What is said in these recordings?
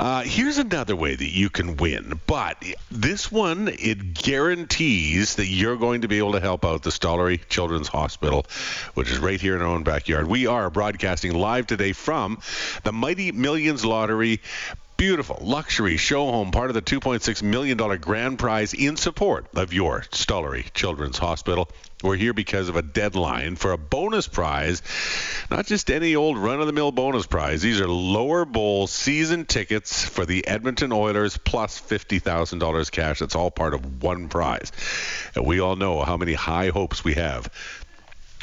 Uh, here's another way that you can win, but this one it guarantees that you're going to be able to help out the Stollery Children's Hospital, which is right here in our own backyard. We are broadcasting live today from the Mighty Millions Lottery beautiful luxury show home, part of the $2.6 million grand prize in support of your Stollery Children's Hospital. We're here because of a deadline for a bonus prize, not just any old run of the mill bonus prize. These are lower bowl season tickets for the Edmonton Oilers plus $50,000 cash. That's all part of one prize. And we all know how many high hopes we have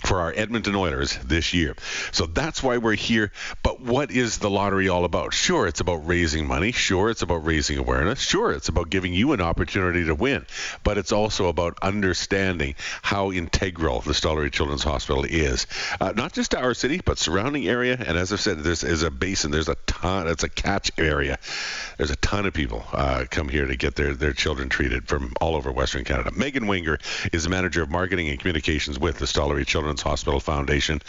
for our Edmonton Oilers this year. So that's why we're here. But what is the lottery all about? Sure, it's about raising money. Sure, it's about raising awareness. Sure, it's about giving you an opportunity to win. But it's also about understanding how integral the Stollery Children's Hospital is, uh, not just to our city, but surrounding area. And as I've said, there's is a basin. There's a ton. It's a catch area. There's a ton of people uh, come here to get their their children treated from all over Western Canada. Megan Wenger is the manager of marketing and communications with the Stollery Children's Children's Hospital Foundation.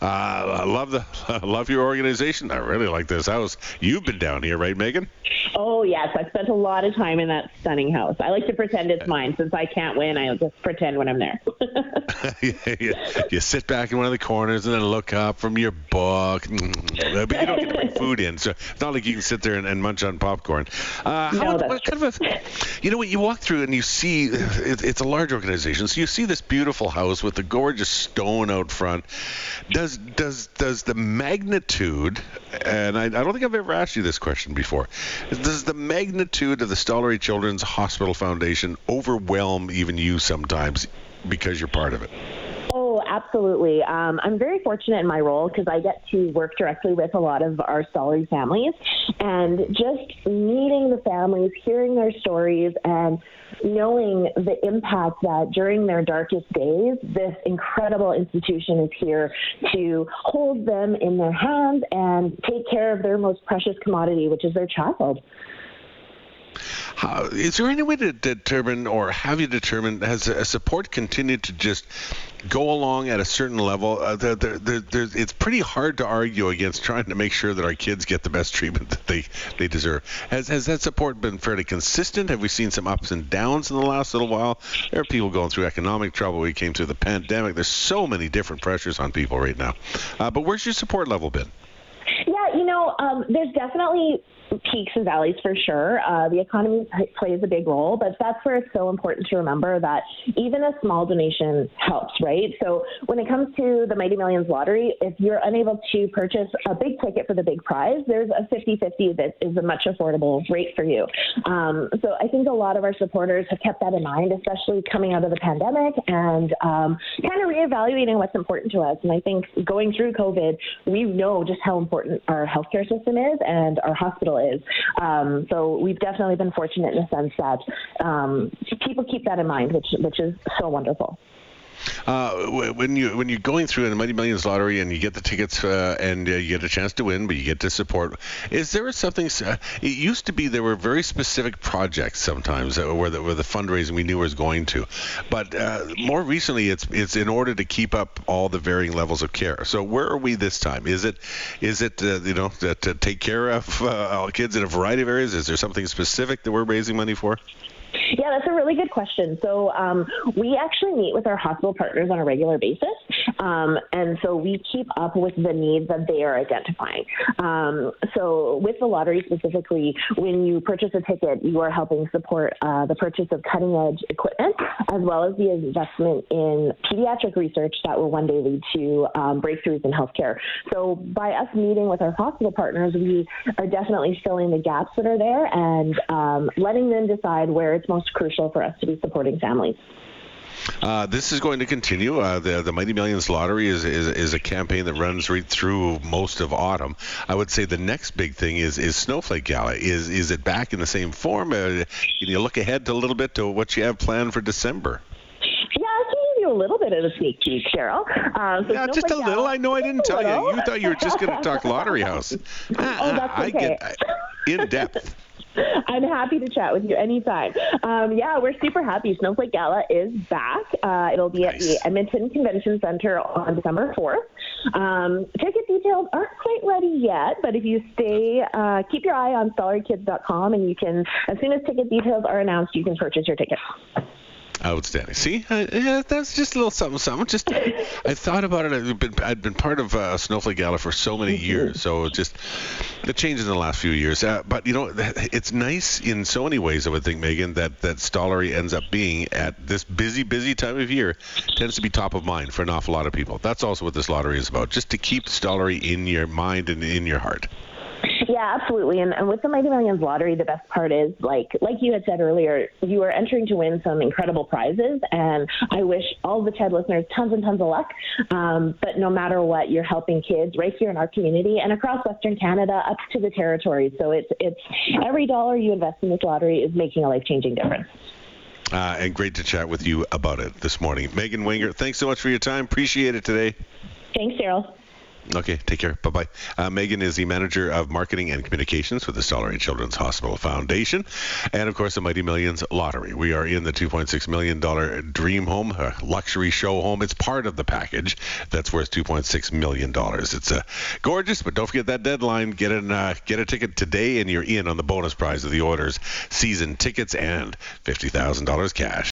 Uh, I love the love your organization. I really like this house. You've been down here, right, Megan? Oh yes, I've spent a lot of time in that stunning house. I like to pretend it's mine since I can't win. I just pretend when I'm there. you, you, sit back in one of the corners and then look up from your book, but you don't get to bring food in, so it's not like you can sit there and, and munch on popcorn. Uh, how, no, that's what kind of a, you know what you walk through and you see it, it's a large organization, so you see this beautiful house with the gorgeous stone out front. Does does does the magnitude, and I, I don't think I've ever asked you this question before does the magnitude of the Stollery Children's Hospital Foundation overwhelm even you sometimes because you're part of it? Absolutely. Um, I'm very fortunate in my role because I get to work directly with a lot of our Stollery families and just meeting the families, hearing their stories, and knowing the impact that during their darkest days, this incredible institution is here to hold them in their hands and take care of their most precious commodity, which is their child. How, is there any way to determine, or have you determined, has support continued to just go along at a certain level? Uh, there, there, it's pretty hard to argue against trying to make sure that our kids get the best treatment that they, they deserve. Has, has that support been fairly consistent? Have we seen some ups and downs in the last little while? There are people going through economic trouble. We came through the pandemic. There's so many different pressures on people right now. Uh, but where's your support level been? You know, um, there's definitely peaks and valleys for sure. Uh, the economy p- plays a big role, but that's where it's so important to remember that even a small donation helps, right? So when it comes to the Mighty Millions lottery, if you're unable to purchase a big ticket for the big prize, there's a 50 50 that is a much affordable rate for you. Um, so I think a lot of our supporters have kept that in mind, especially coming out of the pandemic and um, kind of reevaluating what's important to us. And I think going through COVID, we know just how important our healthcare system is and our hospital is. Um, so we've definitely been fortunate in the sense that um, people keep that in mind, which which is so wonderful. Uh, when you when you're going through the Mighty Millions lottery and you get the tickets uh, and uh, you get a chance to win, but you get to support, is there something? Uh, it used to be there were very specific projects sometimes where the, where the fundraising we knew was going to, but uh, more recently it's it's in order to keep up all the varying levels of care. So where are we this time? Is it is it uh, you know to, to, take care of kids in a variety of areas? Is there something specific that we're raising money for? Yeah, that's a really good question. So um, we actually meet with our hospital partners on a regular basis, um, and so we keep up with the needs that they are identifying. Um, so with the lottery specifically, when you purchase a ticket, you are helping support uh, the purchase of cutting edge equipment as well as the investment in pediatric research that will one day lead to um, breakthroughs in healthcare. So by us meeting with our hospital partners, we are definitely filling the gaps that are there and um, letting them decide where it's most crucial for us to be supporting families. Uh, this is going to continue. Uh, the the Mighty Millions Lottery is, is is a campaign that runs right through most of autumn. I would say the next big thing is is Snowflake Gala. Is is it back in the same form? Uh, can you look ahead to a little bit to what you have planned for December? Yeah, I can you a little bit of a sneak peek, Cheryl. Uh, so yeah, just a little. I know I didn't tell you. You thought you were just going to talk Lottery House. oh, that's okay. I get in depth. I'm happy to chat with you anytime. Um, yeah, we're super happy. Snowflake Gala is back. Uh, it'll be nice. at the Edmonton Convention Center on December 4th. Um, ticket details aren't quite ready yet, but if you stay, uh, keep your eye on stollerykids.com and you can, as soon as ticket details are announced, you can purchase your tickets. Outstanding. See, uh, yeah, that's just a little something, something. Just I thought about it. I've been I'd been part of uh, Snowflake Gala for so many mm-hmm. years, so just the changes in the last few years. Uh, but you know, it's nice in so many ways. I would think, Megan, that that Stollery ends up being at this busy, busy time of year tends to be top of mind for an awful lot of people. That's also what this lottery is about, just to keep Stollery in your mind and in your heart. Yeah, absolutely. And, and with the Mighty Millions lottery, the best part is like like you had said earlier, you are entering to win some incredible prizes. And I wish all the CHED listeners tons and tons of luck. Um, but no matter what, you're helping kids right here in our community and across Western Canada up to the territories. So it's it's every dollar you invest in this lottery is making a life changing difference. Uh, and great to chat with you about it this morning. Megan Wenger, thanks so much for your time. Appreciate it today. Thanks, Daryl. Okay, take care. Bye bye. Uh, Megan is the manager of marketing and communications for the Stollery Children's Hospital Foundation, and of course the Mighty Millions Lottery. We are in the 2.6 million dollar dream home, a luxury show home. It's part of the package that's worth 2.6 million dollars. It's uh, gorgeous, but don't forget that deadline. Get an uh, get a ticket today, and you're in on the bonus prize of the Oilers, season tickets and fifty thousand dollars cash.